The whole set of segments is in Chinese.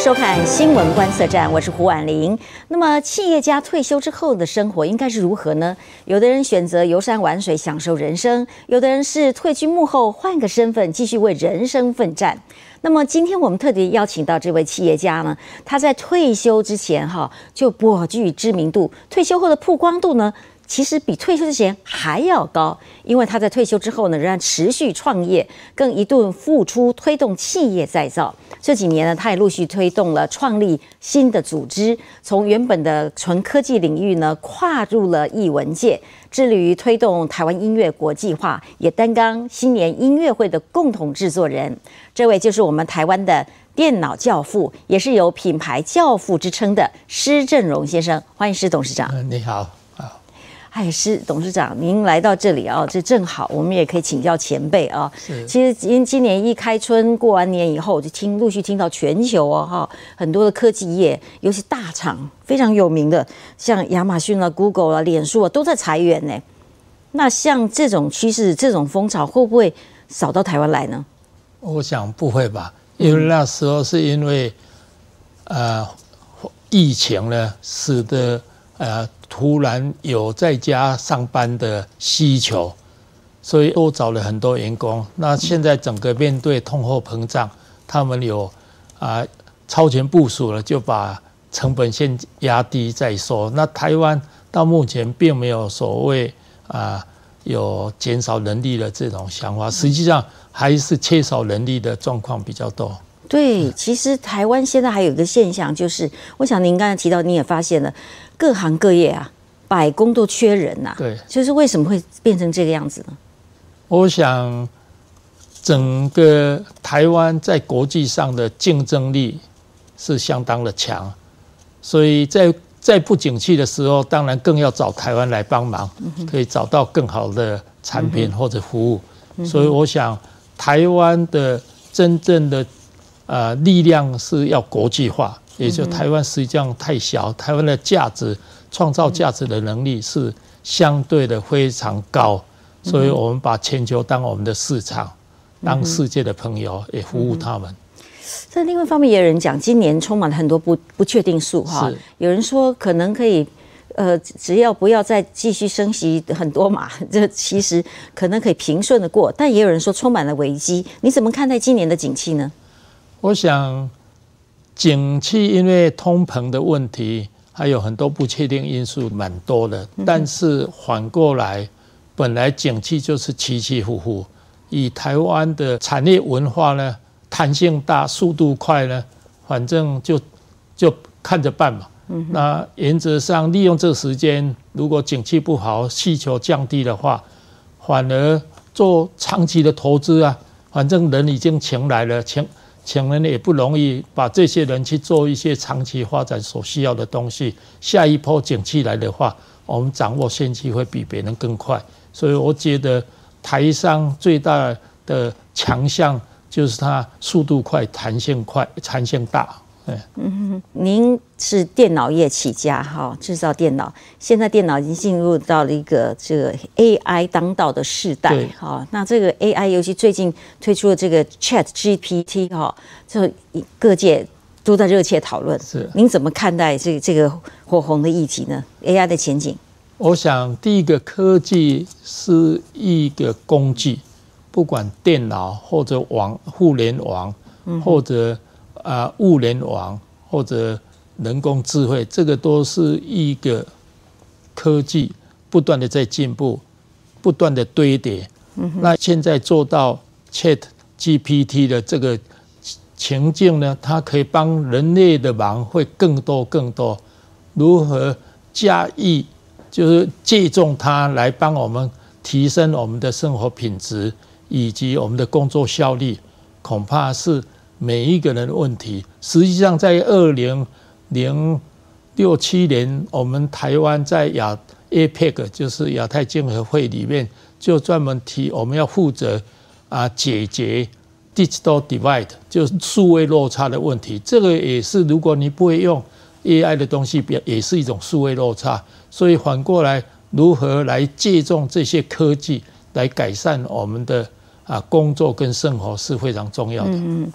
收看新闻观测站，我是胡婉玲。那么，企业家退休之后的生活应该是如何呢？有的人选择游山玩水，享受人生；有的人是退居幕后，换个身份，继续为人生奋战。那么，今天我们特别邀请到这位企业家呢，他在退休之前哈就颇具知名度，退休后的曝光度呢？其实比退休之前还要高，因为他在退休之后呢，仍然持续创业，更一度付出推动企业再造。这几年呢，他也陆续推动了创立新的组织，从原本的纯科技领域呢，跨入了艺文界，致力于推动台湾音乐国际化，也担纲新年音乐会的共同制作人。这位就是我们台湾的电脑教父，也是有品牌教父之称的施正荣先生。欢迎施董事长。你好。哎，是董事长，您来到这里啊，这正好，我们也可以请教前辈啊。其实今今年一开春过完年以后，就听陆续听到全球哦哈，很多的科技业，尤其大厂非常有名的，像亚马逊啊、Google 啊、脸书啊，都在裁员呢。那像这种趋势、这种风潮，会不会扫到台湾来呢？我想不会吧，因为那时候是因为呃疫情呢，使得呃。突然有在家上班的需求，所以多找了很多员工。那现在整个面对通货膨胀，他们有啊超前部署了，就把成本先压低再说。那台湾到目前并没有所谓啊有减少人力的这种想法，实际上还是缺少人力的状况比较多。对，其实台湾现在还有一个现象，就是我想您刚才提到，你也发现了。各行各业啊，百工都缺人呐。对，就是为什么会变成这个样子呢？我想，整个台湾在国际上的竞争力是相当的强，所以在在不景气的时候，当然更要找台湾来帮忙，可以找到更好的产品或者服务。所以我想，台湾的真正的呃力量是要国际化。也就台湾实际上太小，台湾的价值创造价值的能力是相对的非常高，所以我们把全球当我们的市场，当世界的朋友也服务他们。在另外一方面，也有人讲，今年充满了很多不不确定数哈。有人说可能可以，呃，只要不要再继续升息很多嘛，这其实可能可以平顺的过。但也有人说充满了危机。你怎么看待今年的景气呢？我想。景气因为通膨的问题，还有很多不确定因素，蛮多的。但是反过来，本来景气就是起起伏伏。以台湾的产业文化呢，弹性大，速度快呢，反正就就看着办嘛。那原则上利用这个时间，如果景气不好，需求降低的话，反而做长期的投资啊。反正人已经请来了，请。请人也不容易，把这些人去做一些长期发展所需要的东西。下一波景气来的话，我们掌握先机会比别人更快。所以我觉得台商最大的强项就是它速度快、弹性快、弹性大。嗯，您是电脑业起家哈，制造电脑。现在电脑已经进入到了一个这个 AI 当道的时代哈。那这个 AI，尤其最近推出了这个 Chat GPT 哈，这各界都在热切讨论。是，您怎么看待这这个火红的议题呢？AI 的前景？我想，第一个科技是一个工具，不管电脑或者网互联网，或者。啊，物联网或者人工智慧，这个都是一个科技不断的在进步，不断的堆叠。嗯那现在做到 Chat GPT 的这个情境呢，它可以帮人类的忙会更多更多。如何加以就是借重它来帮我们提升我们的生活品质以及我们的工作效率，恐怕是。每一个人的问题，实际上在二零零六七年，我们台湾在亚 APEC 就是亚太经合会里面，就专门提我们要负责啊解决 digital divide，就是数位落差的问题。这个也是如果你不会用 AI 的东西，也也是一种数位落差。所以反过来，如何来借重这些科技来改善我们的？啊工作跟生活是非常重要的。嗯，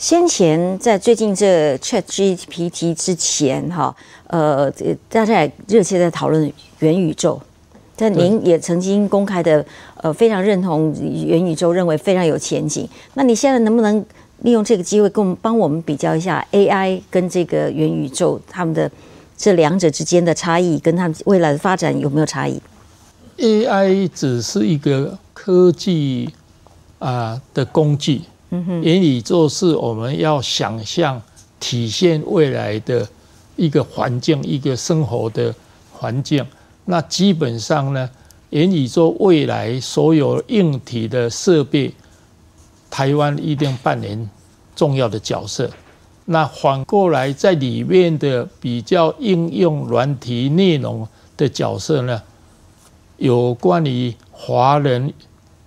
先前在最近这 Chat GPT 之前哈，呃，大家也热切在讨论元宇宙。但您也曾经公开的，呃，非常认同元宇宙，认为非常有前景。那你现在能不能利用这个机会，跟我们帮我们比较一下 AI 跟这个元宇宙他们的这两者之间的差异，跟他们未来的发展有没有差异？AI 只是一个科技啊的工具，嗯哼，元宇宙是我们要想象体现未来的一个环境，一个生活的环境。那基本上呢，元宇宙未来所有硬体的设备，台湾一定扮演重要的角色。那反过来，在里面的比较应用软体内容的角色呢，有关于华人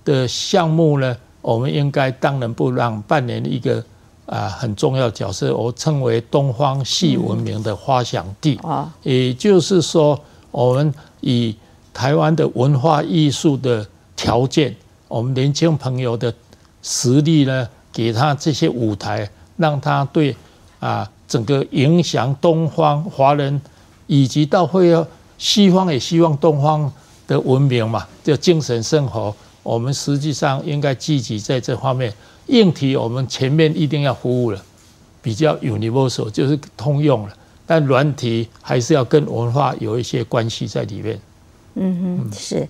的项目呢，我们应该当仁不让扮演一个啊很重要角色。我称为东方系文明的发祥地啊，也就是说。我们以台湾的文化艺术的条件，我们年轻朋友的实力呢，给他这些舞台，让他对啊整个影响东方华人，以及到会要西方也希望东方的文明嘛，就精神生活，我们实际上应该积极在这方面。硬体我们前面一定要服务了，比较 universal 就是通用了。但软体还是要跟文化有一些关系在里面。嗯哼，是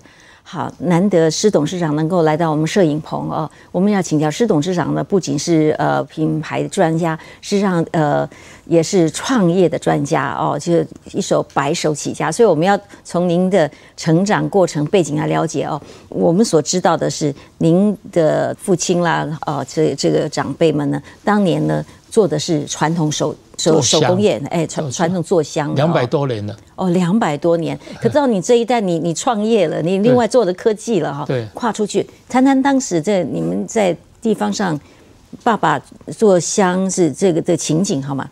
好难得施董事长能够来到我们摄影棚哦。我们要请教施董事长呢，不仅是呃品牌专家，实际上呃也是创业的专家哦，就是一手白手起家。所以我们要从您的成长过程背景来了解哦。我们所知道的是，您的父亲啦，哦，这这个长辈们呢，当年呢做的是传统手。手手工业，哎，传传统做香，两百多年了。哦，两百多年。可知道你这一代，你你创业了，你另外做的科技了哈。对。跨出去，谈谈当时在你们在地方上，爸爸做香是这个的情景好吗？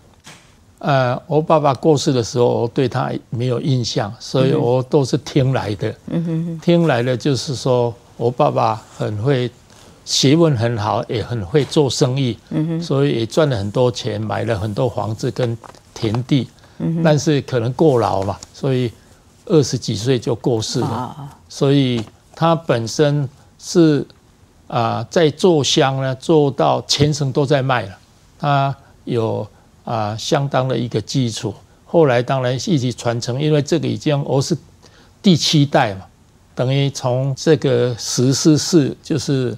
呃，我爸爸过世的时候，我对他没有印象，所以我都是听来的。嗯哼哼。听来的就是说我爸爸很会。学问很好，也很会做生意，所以也赚了很多钱，买了很多房子跟田地。但是可能过劳嘛，所以二十几岁就过世了。所以他本身是啊，在做香呢，做到全省都在卖了。他有啊相当的一个基础。后来当然一直传承，因为这个已经我是第七代嘛，等于从这个石狮寺就是。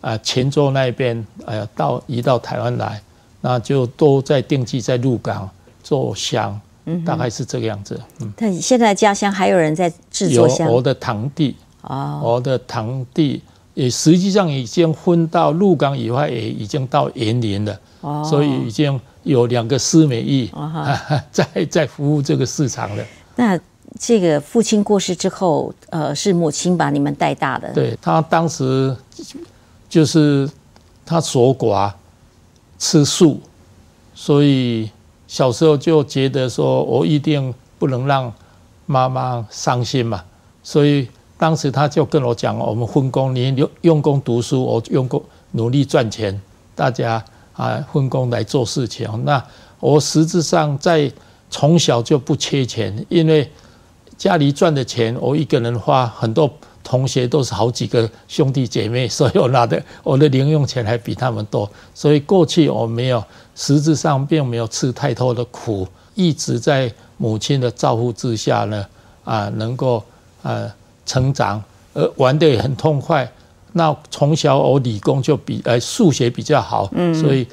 啊，泉州那边，哎呀，到移到台湾来，那就都在定居在鹿港做香，大概是这个样子。嗯，但现在家乡还有人在制作香。我的堂弟，哦，我的堂弟也实际上已经分到鹿港以外，也已经到园林了。哦，所以已经有两个师美艺 在在服务这个市场了。那这个父亲过世之后，呃，是母亲把你们带大的。对他当时。就是他守寡，吃素，所以小时候就觉得说，我一定不能让妈妈伤心嘛。所以当时他就跟我讲，我们分工，你用用功读书，我用功努力赚钱，大家啊分工来做事情。那我实质上在从小就不缺钱，因为家里赚的钱，我一个人花很多。同学都是好几个兄弟姐妹，所以我拿的我的零用钱还比他们多，所以过去我没有实质上并没有吃太多的苦，一直在母亲的照顾之下呢，啊，能够啊成长，呃玩的也很痛快。那从小我理工就比呃数学比较好，嗯所以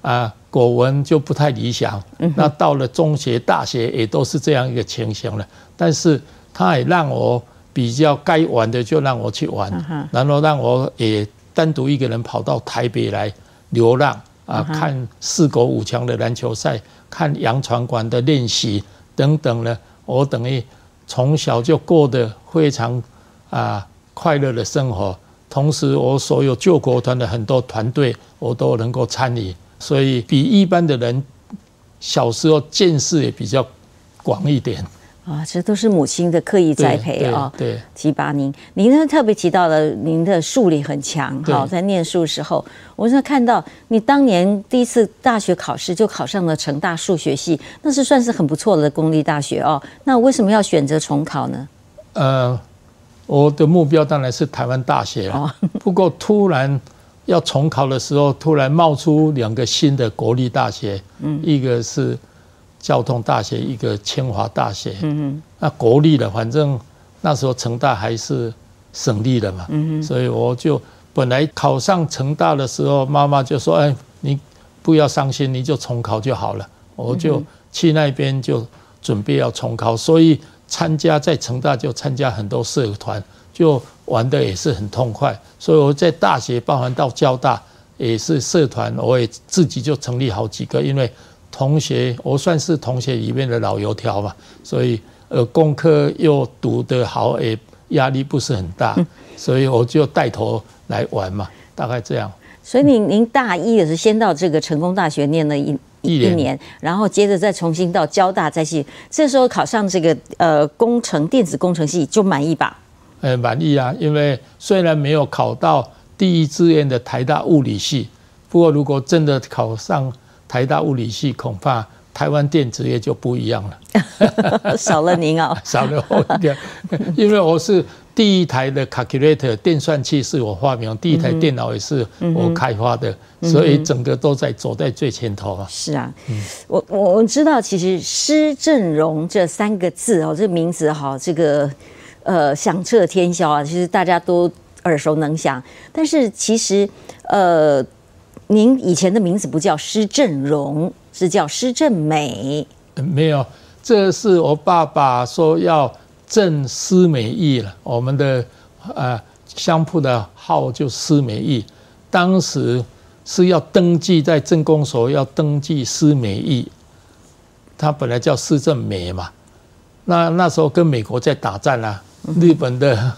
啊国文就不太理想。那到了中学、大学也都是这样一个情形了。但是他也让我。比较该玩的就让我去玩，然后让我也单独一个人跑到台北来流浪啊，看四国五强的篮球赛，看洋船馆的练习等等呢。我等于从小就过得非常啊快乐的生活，同时我所有救国团的很多团队我都能够参与，所以比一般的人小时候见识也比较广一点。啊，这都是母亲的刻意栽培啊，对，提拔您。您呢特别提到了您的数理很强，好，在念书的时候，我是看到你当年第一次大学考试就考上了成大数学系，那是算是很不错的公立大学哦。那为什么要选择重考呢？呃，我的目标当然是台湾大学了，不过突然要重考的时候，突然冒出两个新的国立大学，嗯，一个是。交通大学一个清华大学，嗯那国立的，反正那时候成大还是省立的嘛，嗯所以我就本来考上成大的时候，妈妈就说：“哎，你不要伤心，你就重考就好了。”我就去那边就准备要重考，所以参加在成大就参加很多社团，就玩的也是很痛快。所以我在大学，包含到交大也是社团，我也自己就成立好几个，因为。同学，我算是同学里面的老油条嘛，所以呃，功课又读得好，也压力不是很大，所以我就带头来玩嘛，大概这样。所以您您大一也是先到这个成功大学念了一一年，然后接着再重新到交大再去，这时候考上这个呃工程电子工程系就满意吧？呃，满意啊，因为虽然没有考到第一志愿的台大物理系，不过如果真的考上。台大物理系恐怕台湾电子业就不一样了，少了您哦，少了我一点，因为我是第一台的 calculator 电算器是我发明，第一台电脑也是我开发的，所以整个都在走在最前头啊。是啊，我我我知道，其实施正荣这三个字哦，这名字哈，这个呃响彻天霄啊，其实大家都耳熟能详，但是其实呃。您以前的名字不叫施正荣，是叫施正美。没有，这是我爸爸说要正施美义了。我们的呃商铺的号就施美义，当时是要登记在政工所，要登记施美义。他本来叫施正美嘛，那那时候跟美国在打战啊，日本的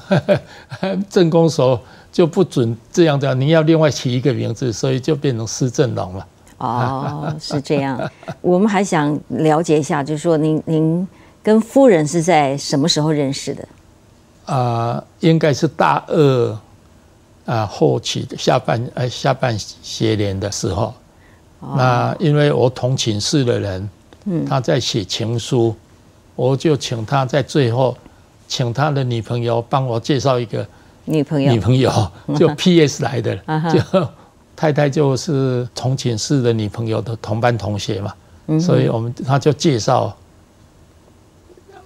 政工所。就不准这样的，您要另外起一个名字，所以就变成施正荣了。哦，是这样。我们还想了解一下，就是说您您跟夫人是在什么时候认识的？啊，应该是大二啊后期的下半呃下半学年的时候。那因为我同寝室的人，嗯，他在写情书，我就请他在最后请他的女朋友帮我介绍一个。女朋友，女朋友就 P.S. 来的，就 太太就是重寝室的女朋友的同班同学嘛，所以我们他就介绍，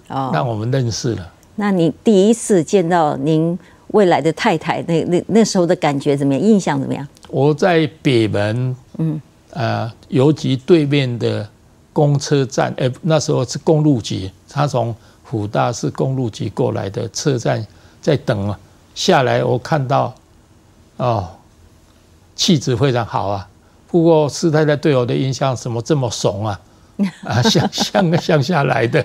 哦，让我们认识了。那你第一次见到您未来的太太，那那那时候的感觉怎么样？印象怎么样？我在北门，嗯，呃，邮局对面的公车站，哎，那时候是公路局，他从虎大是公路局过来的车站，在等啊。下来，我看到，哦，气质非常好啊。不过师太太对我的印象，怎么这么怂啊？啊，乡乡乡下来的。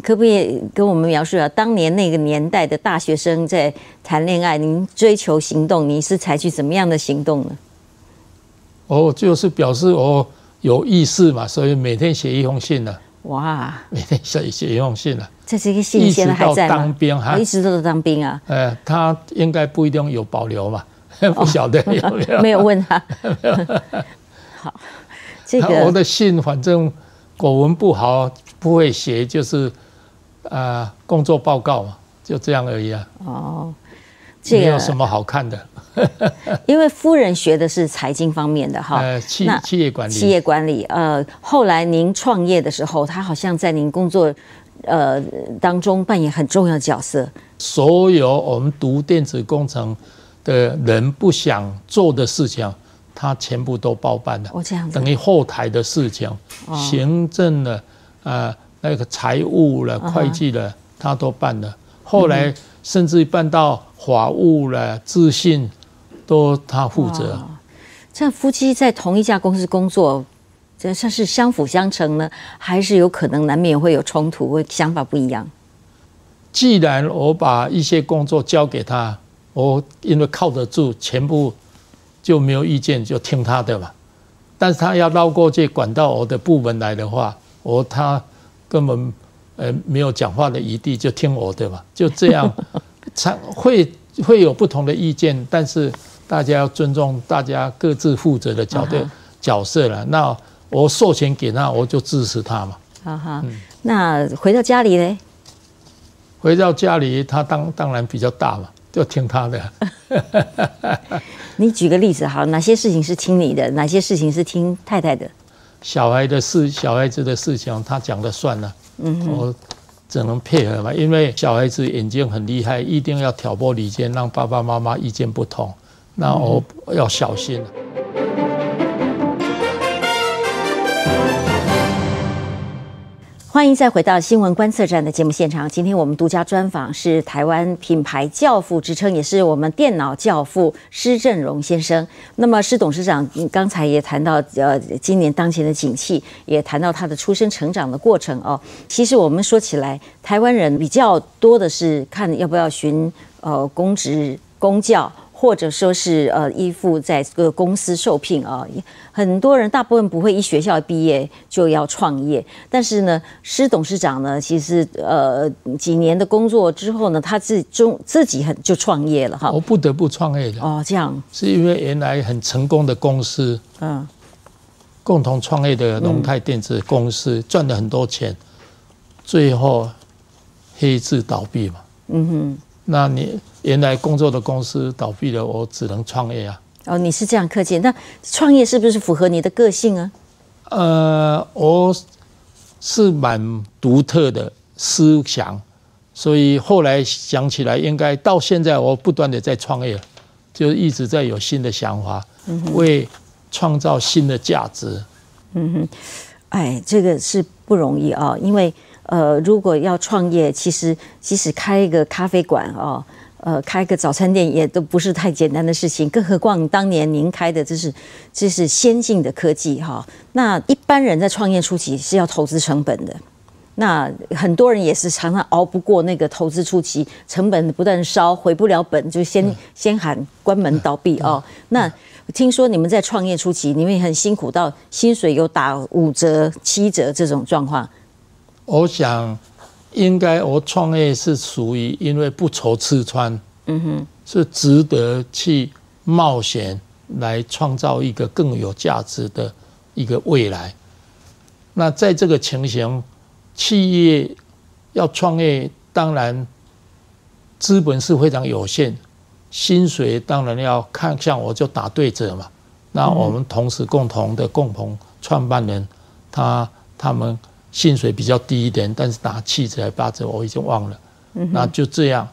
可不可以跟我们描述下当年那个年代的大学生在谈恋爱，您追求行动，你是采取怎么样的行动呢？哦，就是表示我有意思嘛，所以每天写一封信呢。哇！每天写写一封信了。这是一个信，现在还在当兵哈，一直都在当兵啊。呃，他应该不一定有保留嘛，不晓得有没有。没有问他。好，这个我的信反正国文不好，不会写，就是啊，工作报告嘛，就这样而已啊。哦。没有什么好看的，因为夫人学的是财经方面的哈，企企业管理，企业管理。呃，后来您创业的时候，他好像在您工作呃当中扮演很重要的角色。所有我们读电子工程的人不想做的事情，他全部都包办了。哦，这样子，等于后台的事情，行政的啊，那个财务了、会计了，他都办了。后来甚至办到。法务了，自信都他负责。这样夫妻在同一家公司工作，这算是相辅相成呢，还是有可能难免会有冲突，会想法不一样？既然我把一些工作交给他，我因为靠得住，全部就没有意见，就听他的嘛。但是他要绕过去管到我的部门来的话，我他根本呃没有讲话的余地，就听我的嘛，就这样，才会会有不同的意见，但是大家要尊重大家各自负责的角度角色了。那我授权给他，我就支持他嘛。哈哈，那回到家里呢？回到家里，他当当然比较大嘛，就听他的。你举个例子好，哪些事情是听你的，哪些事情是听太太的？小孩的事，小孩子的事情，他讲了算了。嗯，我只能配合嘛，因为小孩子眼睛很厉害，一定要挑拨离间，让爸爸妈妈意见不同，那我要小心。欢迎再回到新闻观测站的节目现场。今天我们独家专访是台湾品牌教父之称，也是我们电脑教父施正荣先生。那么施董事长刚才也谈到，呃，今年当前的景气，也谈到他的出生成长的过程哦。其实我们说起来，台湾人比较多的是看要不要寻呃公职公教。或者说是呃依附在这个公司受聘啊，很多人大部分不会一学校毕业就要创业，但是呢，施董事长呢，其实呃几年的工作之后呢，他自中自己很就创业了哈。我不得不创业的。哦，这样。是因为原来很成功的公司，嗯，共同创业的龙泰电子公司赚了很多钱，最后黑字倒闭嘛，嗯哼。那你原来工作的公司倒闭了，我只能创业啊。哦，你是这样客气，那创业是不是符合你的个性啊？呃，我是蛮独特的思想，所以后来想起来，应该到现在我不断的在创业，就一直在有新的想法，为创造新的价值。嗯哼，哎，这个是不容易啊，因为。呃，如果要创业，其实即使开一个咖啡馆哦，呃，开个早餐店也都不是太简单的事情。更何况当年您开的这是这是先进的科技哈。那一般人在创业初期是要投资成本的，那很多人也是常常熬不过那个投资初期，成本不断烧，回不了本，就先先喊关门倒闭哦。那听说你们在创业初期，你们也很辛苦，到薪水有打五折、七折这种状况。我想，应该我创业是属于因为不愁吃穿，嗯哼，是值得去冒险来创造一个更有价值的一个未来。那在这个情形，企业要创业，当然资本是非常有限，薪水当然要看，像我就打对折嘛。那我们同时共同的共同创办人，他他们。薪水比较低一点，但是打七折还八折，我已经忘了。那就这样，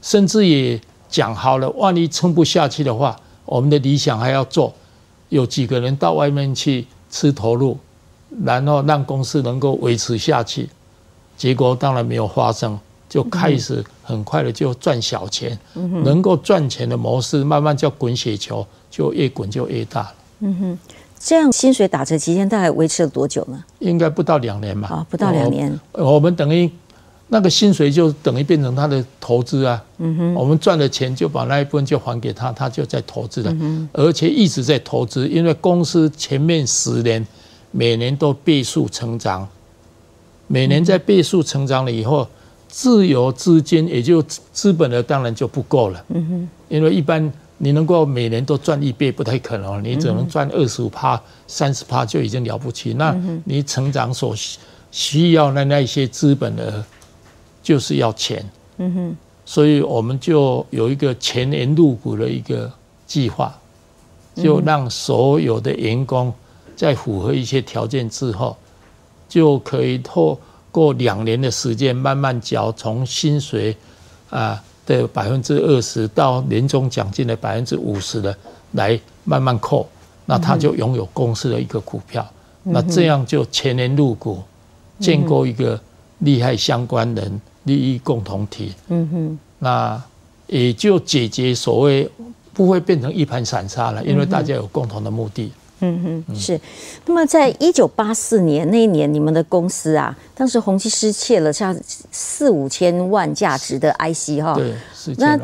甚至也讲好了，万一撑不下去的话，我们的理想还要做，有几个人到外面去吃投入，然后让公司能够维持下去。结果当然没有发生，就开始很快的就赚小钱，能够赚钱的模式慢慢叫滚雪球，就越滚就越大了。嗯哼。这样薪水打折期间大概维持了多久呢？应该不到两年吧。啊，不到两年。我们等于那个薪水就等于变成他的投资啊。嗯哼。我们赚的钱就把那一部分就还给他，他就在投资了。嗯而且一直在投资，因为公司前面十年每年都倍数成长，每年在倍数成长了以后，自由资金也就资本的当然就不够了。嗯哼。因为一般。你能够每年都赚一倍不太可能，你只能赚二十五趴、三十趴就已经了不起。那你成长所需要的那些资本的，就是要钱。嗯哼，所以我们就有一个全年入股的一个计划，就让所有的员工在符合一些条件之后，就可以透过两年的时间慢慢缴，从薪水啊。的百分之二十到年终奖金的百分之五十的来慢慢扣，那他就拥有公司的一个股票，那这样就全年入股，建构一个利害相关人利益共同体。嗯哼，那也就解决所谓不会变成一盘散沙了，因为大家有共同的目的。嗯哼，是。那么，在一九八四年那一年，你们的公司啊，当时宏基失窃了像四五千万价值的 IC 哈。对，那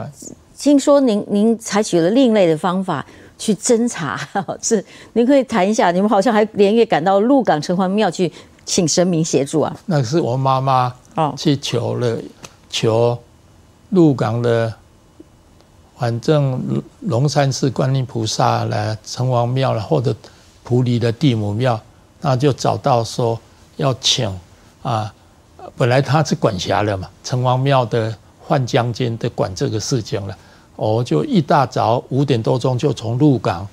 听说您您采取了另类的方法去侦查，是？您可以谈一下，你们好像还连夜赶到鹿港城隍庙去请神明协助啊？那是我妈妈哦，去求了，求鹿港的，反正龙山寺观音菩萨了，城隍庙了，或者普里的地母庙，那就找到说要请啊，本来他是管辖了嘛，城隍庙的范将军的管这个事情了，我就一大早五点多钟就从鹿港。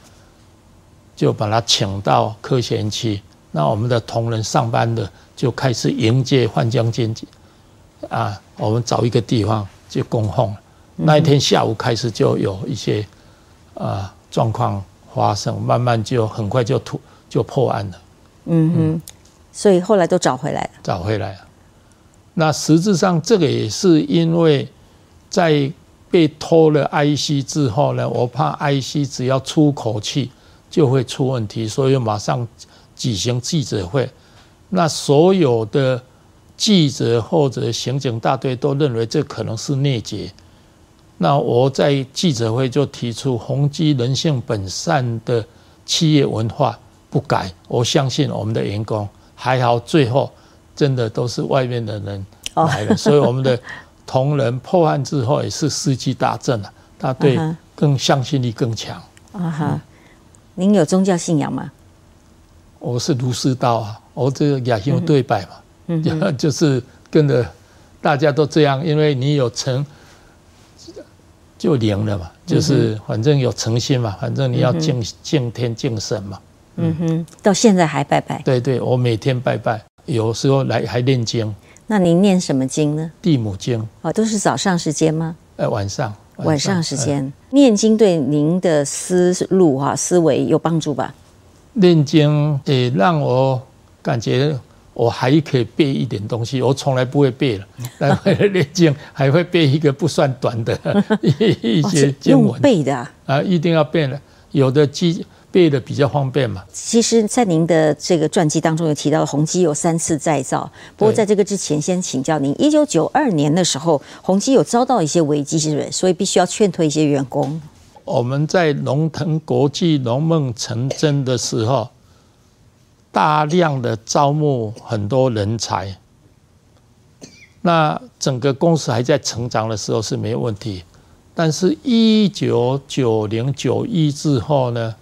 就把他请到科学园区，那我们的同仁上班的就开始迎接范将军，啊，我们找一个地方就供奉。那一天下午开始就有一些啊状况发生，慢慢就很快就突就破案了。嗯哼，所以后来都找回来了。找回来了。那实质上这个也是因为在被偷了 IC 之后呢，我怕 IC 只要出口气。就会出问题，所以马上举行记者会。那所有的记者或者刑警大队都认为这可能是内劫。那我在记者会就提出，宏基人性本善的企业文化不改。我相信我们的员工还好，最后真的都是外面的人来了，所以我们的同仁破案之后也是士气大振了，他对更向心力更强。啊哈。您有宗教信仰吗？我是儒释道啊，我这个雅兴对拜嘛，嗯，就是跟着大家都这样，因为你有诚，就灵了嘛，就是反正有诚心嘛，反正你要敬敬天敬神嘛。嗯哼，到现在还拜拜？对对，我每天拜拜，有时候来还念经。那您念什么经呢？地母经。哦，都是早上时间吗？呃，晚上。晚上时间念经对您的思路哈思维有帮助吧？念经也让我感觉我还可以背一点东西，我从来不会背了。但为了练经还会背一个不算短的 一些经文，背的啊，一定要背了，有的记。背的比较方便嘛。其实，在您的这个传记当中有提到，宏基有三次再造。不过，在这个之前，先请教您，一九九二年的时候，宏基有遭到一些危机，是不是？所以必须要劝退一些员工。我们在龙腾国际龙梦成真的时候，大量的招募很多人才。那整个公司还在成长的时候是没问题，但是，一九九零九一之后呢？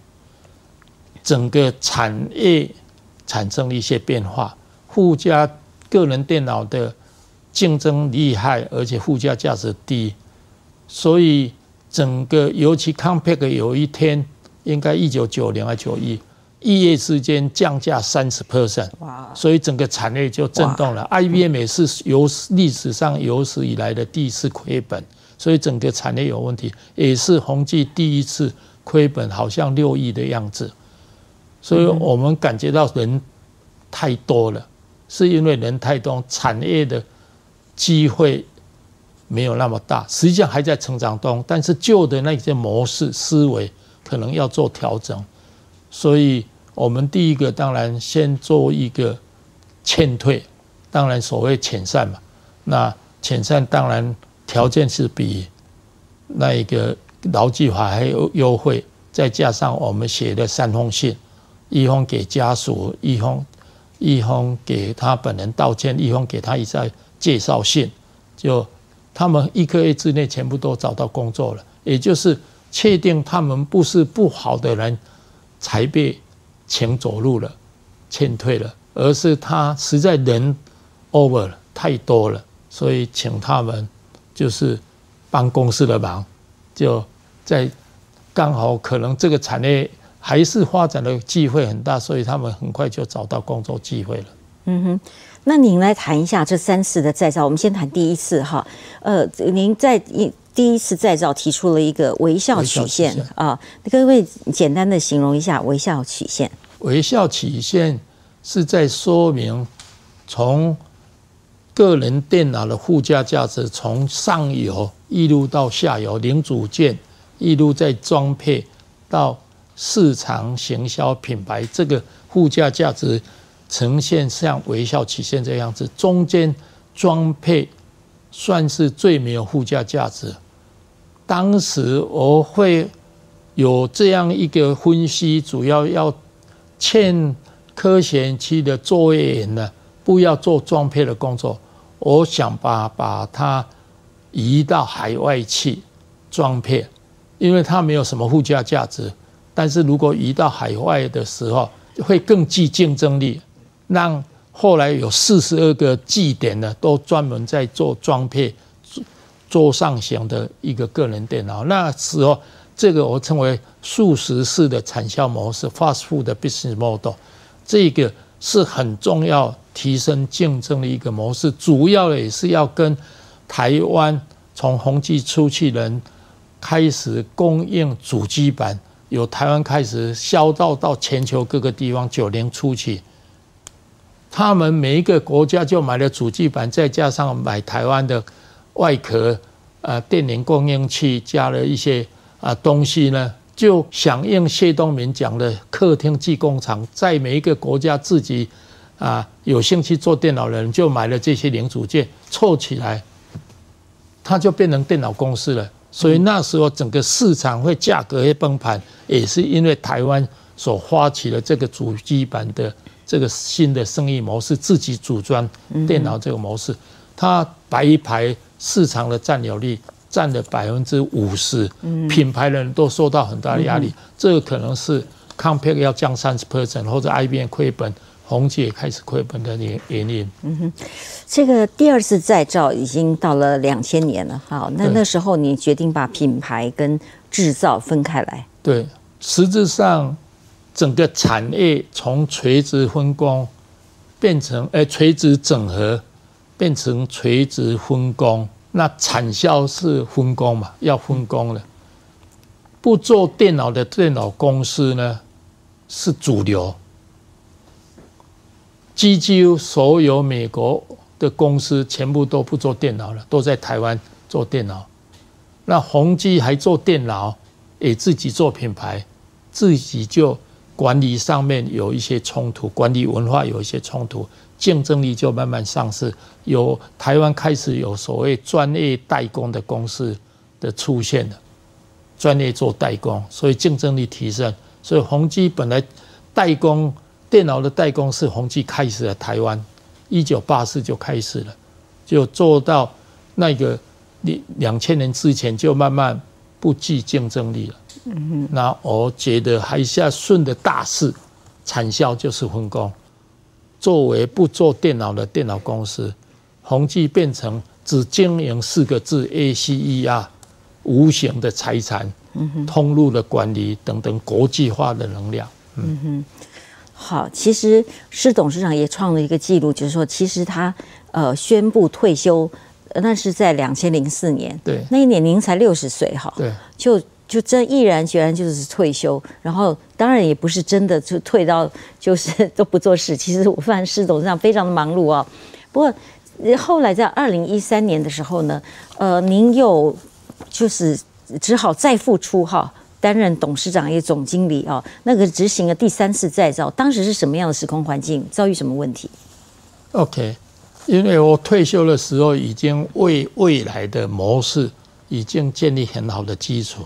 整个产业产生了一些变化，附加个人电脑的竞争厉害，而且附加价值低，所以整个尤其 Compaq 有一天应该一九九零还九一一夜之间降价三十 percent，哇！所以整个产业就震动了。IBM 也是有历史上有史以来的第一次亏本，所以整个产业有问题，也是宏基第一次亏本，好像六亿的样子。所以我们感觉到人太多了，是因为人太多，产业的机会没有那么大。实际上还在成长中，但是旧的那些模式思维可能要做调整。所以我们第一个当然先做一个劝退，当然所谓遣散嘛。那遣散当然条件是比那一个劳基法还有优惠，再加上我们写的三封信。一封给家属，一封一封给他本人道歉，一封给他一再介绍信，就他们一个月之内全部都找到工作了，也就是确定他们不是不好的人才被请走路了、劝退了，而是他实在人 over 了太多了，所以请他们就是帮公司的忙，就在刚好可能这个产业。还是发展的机会很大，所以他们很快就找到工作机会了。嗯哼，那您来谈一下这三次的再造。我们先谈第一次哈，呃，您在一第一次再造提出了一个微笑曲线啊，各位简单的形容一下微笑曲线。微笑曲线是在说明从个人电脑的附加价值从上游一路到下游零组件一路在装配到。市场行销品牌这个附加价值呈现像微笑曲线这样子，中间装配算是最没有附加价值。当时我会有这样一个分析，主要要欠科学期的作业员呢，不要做装配的工作，我想把把它移到海外去装配，因为它没有什么附加价值。但是如果移到海外的时候，会更具竞争力。让后来有四十二个据点呢，都专门在做装配桌上型的一个个人电脑。那时候，这个我称为速食式的产销模式 （fast food business model），这个是很重要。提升竞争的一个模式，主要也是要跟台湾从宏基出去人开始供应主机板，由台湾开始销到到全球各个地方。九零初期，他们每一个国家就买了主机板，再加上买台湾的外壳、啊电源供应器，加了一些啊东西呢，就响应谢东明讲的客厅技工厂，在每一个国家自己。啊，有兴趣做电脑的人就买了这些零组件，凑起来，它就变成电脑公司了。所以那时候整个市场会价格会崩盘，也是因为台湾所发起了这个主机板的这个新的生意模式，自己组装电脑这个模式，它白牌市场的占有率占了百分之五十，品牌的人都受到很大的压力。这个可能是 Compaq 要降三十 percent，或者 IBM 亏本。红姐开始亏本的原原因。嗯哼，这个第二次再造已经到了两千年了。好，那那时候你决定把品牌跟制造分开来。对，实质上整个产业从垂直分工变成，哎，垂直整合变成垂直分工。那产销是分工嘛？要分工的。不做电脑的电脑公司呢，是主流。几乎所有美国的公司全部都不做电脑了，都在台湾做电脑。那宏基还做电脑，也自己做品牌，自己就管理上面有一些冲突，管理文化有一些冲突，竞争力就慢慢丧失。有台湾开始有所谓专业代工的公司的出现了，专业做代工，所以竞争力提升。所以宏基本来代工。电脑的代工是宏基开始的，台湾一九八四就开始了，就做到那个两两千年之前就慢慢不具竞争力了。嗯哼，那我觉得还是要顺的大势，产销就是分工。作为不做电脑的电脑公司，宏基变成只经营四个字 A C E R，无形的财产，嗯，通路的管理等等国际化的能量。嗯哼。好，其实施董事长也创了一个记录，就是说，其实他呃宣布退休，那是在两千零四年，对，那一年您才六十岁，哈，对，就就真毅然决然就是退休，然后当然也不是真的就退到就是都不做事，其实我发现施董事长非常的忙碌啊。不过后来在二零一三年的时候呢，呃，您又就是只好再复出哈。担任董事长也总经理啊，那个执行了第三次再造，当时是什么样的时空环境？遭遇什么问题？OK，因为我退休的时候已经为未来的模式已经建立很好的基础。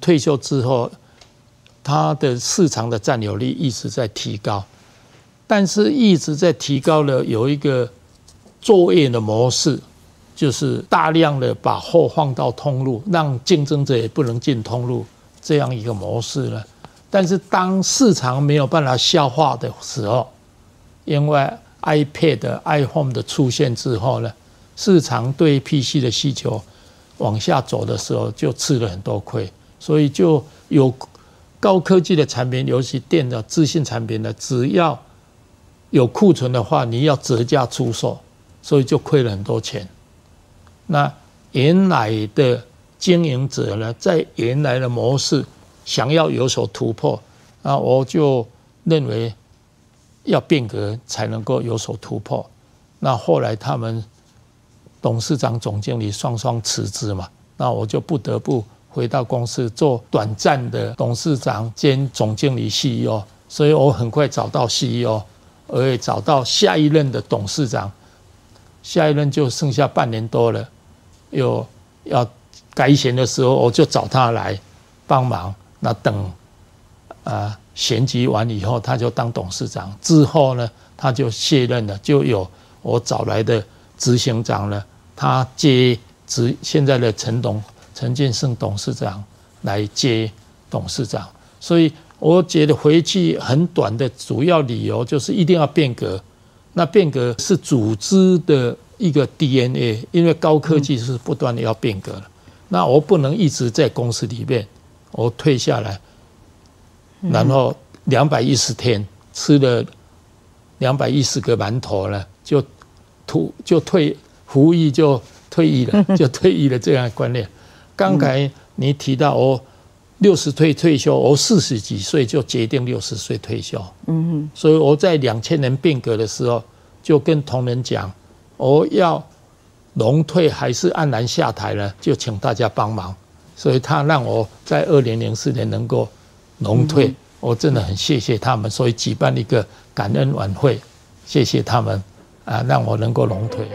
退休之后，它的市场的占有率一直在提高，但是一直在提高了有一个作业的模式，就是大量的把货放到通路，让竞争者也不能进通路。这样一个模式呢，但是当市场没有办法消化的时候，因为 iPad、iPhone 的出现之后呢，市场对 PC 的需求往下走的时候，就吃了很多亏，所以就有高科技的产品，尤其电脑、资讯产品呢，只要有库存的话，你要折价出售，所以就亏了很多钱。那原来的。经营者呢，在原来的模式想要有所突破，那我就认为要变革才能够有所突破。那后来他们董事长、总经理双双辞职嘛，那我就不得不回到公司做短暂的董事长兼总经理 CEO。所以我很快找到 CEO，而且找到下一任的董事长，下一任就剩下半年多了，又要。改选的时候，我就找他来帮忙。那等啊选举完以后，他就当董事长。之后呢，他就卸任了，就有我找来的执行长了，他接执现在的陈董陈建胜董事长来接董事长，所以我觉得回去很短的主要理由就是一定要变革，那变革是组织的一个 DNA，因为高科技是不断的要变革了，那我不能一直在公司里面，我退下来，然后两百一十天吃了两百一十个馒头了，就突就退服役就退役了，就退役了这样的观念。刚才你提到我六十岁退休，我四十几岁就决定六十岁退休。嗯哼，所以我在两千年变革的时候，就跟同仁讲，我要龙退还是黯然下台呢？就请大家帮忙。所以他让我在二零零四年能够龙退，我真的很谢谢他们。所以举办一个感恩晚会，谢谢他们啊，让我能够龙退。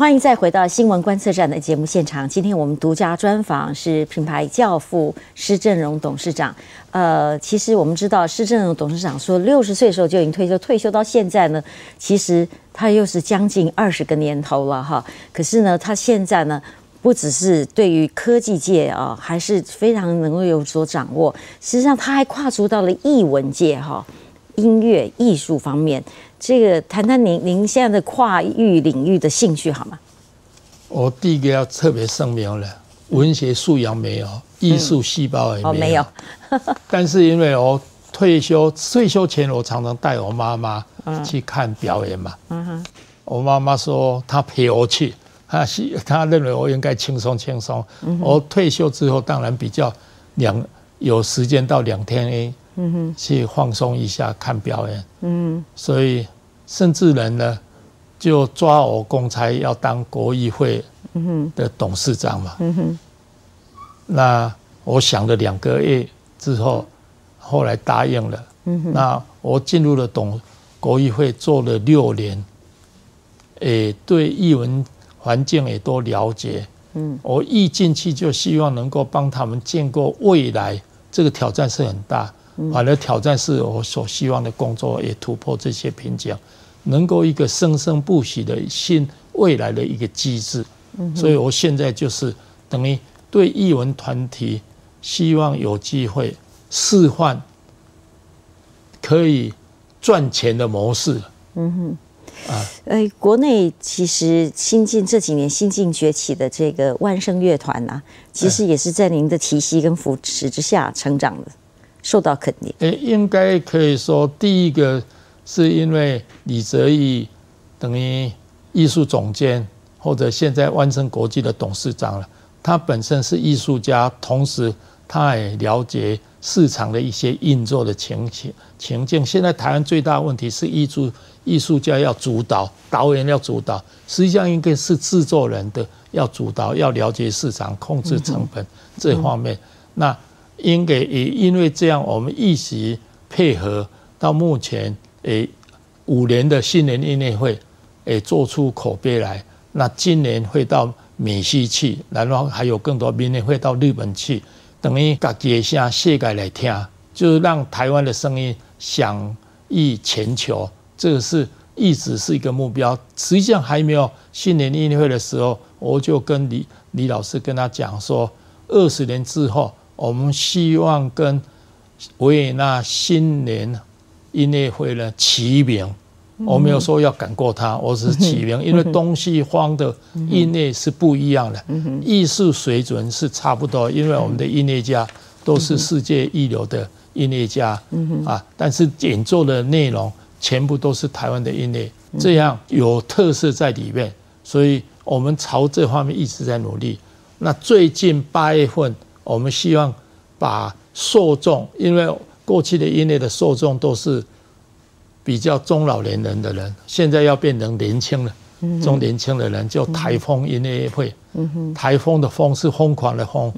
欢迎再回到新闻观测站的节目现场。今天我们独家专访是品牌教父施正荣董事长。呃，其实我们知道施正荣董事长说六十岁的时候就已经退休，退休到现在呢，其实他又是将近二十个年头了哈。可是呢，他现在呢，不只是对于科技界啊，还是非常能够有所掌握。实际上，他还跨足到了艺文界哈，音乐艺术方面。这个谈谈您您现在的跨域领域的兴趣好吗？我第一个要特别声明了，文学素养没有，艺术细胞也没有。但是因为我退休退休前，我常常带我妈妈去看表演嘛。嗯哼。我妈妈说她陪我去，她是她认为我应该轻松轻松。我退休之后，当然比较两有时间到两天。嗯哼，去放松一下，看表演。嗯，所以甚至人呢，就抓我公差要当国议会的董事长嘛。嗯哼，那我想了两个月之后，后来答应了。嗯哼，那我进入了董国议会做了六年，诶，对艺文环境也都了解。嗯，我一进去就希望能够帮他们建构未来，这个挑战是很大。反而挑战是我所希望的工作，也突破这些瓶颈，能够一个生生不息的新未来的一个机制。所以我现在就是等于对艺文团体，希望有机会示范可以赚钱的模式。嗯哼，啊，呃，国内其实新晋这几年新晋崛起的这个万声乐团呐，其实也是在您的提携跟扶持之下成长的。受到肯定。诶，应该可以说，第一个是因为李泽义等于艺术总监，或者现在万盛国际的董事长了。他本身是艺术家，同时他也了解市场的一些运作的情情情境。现在台湾最大的问题是艺术艺术家要主导，导演要主导，实际上应该是制作人的要主导，要了解市场，控制成本这方面。那应该也因为这样，我们一直配合到目前，诶，五年的新年音乐会，诶，做出口碑来。那今年会到美西去，然后还有更多，明年会到日本去，等于各界下世界来听，就是让台湾的声音响誉全球。这个是一直是一个目标。实际上还没有新年音乐会的时候，我就跟李李老师跟他讲说，二十年之后。我们希望跟维也纳新年音乐会呢齐名，我没有说要赶过他，我是齐名，因为东西方的音乐是不一样的，艺术水准是差不多，因为我们的音乐家都是世界一流的音乐家，啊，但是演奏的内容全部都是台湾的音乐，这样有特色在里面，所以我们朝这方面一直在努力。那最近八月份。我们希望把受众，因为过去的音乐的受众都是比较中老年人的人，现在要变成年轻的中年轻的人，叫台风音乐会。台风的风是疯狂的风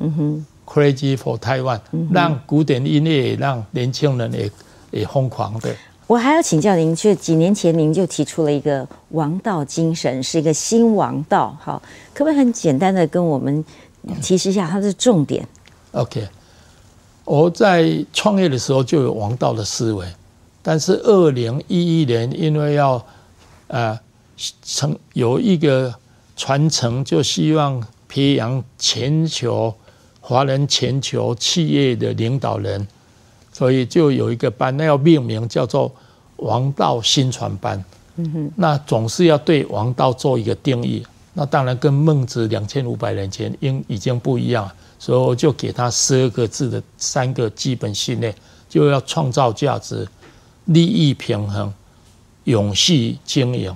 ，Crazy for Taiwan，让古典音乐也让年轻人也也疯狂的。我还要请教您，就几年前您就提出了一个王道精神，是一个新王道，好，可不可以很简单的跟我们？提示一下它的重点。OK，我在创业的时候就有王道的思维，但是二零一一年因为要呃成有一个传承，就希望培养全球华人全球企业的领导人，所以就有一个班，那要命名叫做王道新传班。嗯哼，那总是要对王道做一个定义。那当然跟孟子两千五百年前应已经不一样，所以我就给他十二个字的三个基本信念，就要创造价值、利益平衡、永续经营。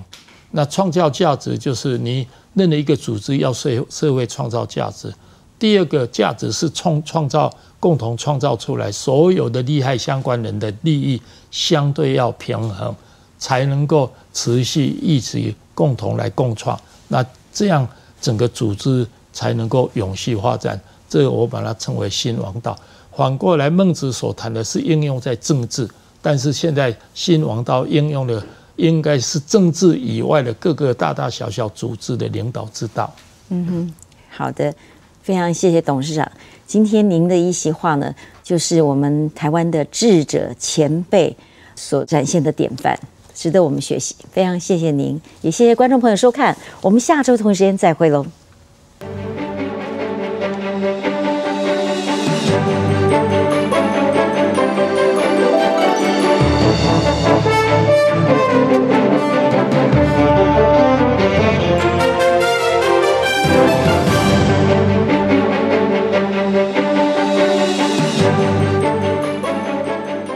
那创造价值就是你任何一个组织要社社会创造价值。第二个价值是创创造共同创造出来，所有的利害相关人的利益相对要平衡，才能够持续一直共同来共创。那这样整个组织才能够永续发展。这个我把它称为新王道。反过来，孟子所谈的是应用在政治，但是现在新王道应用的。应该是政治以外的各个大大小小组织的领导之道。嗯哼，好的，非常谢谢董事长。今天您的一席话呢，就是我们台湾的智者前辈所展现的典范，值得我们学习，非常谢谢您，也谢谢观众朋友收看，我们下周同一时间再会喽。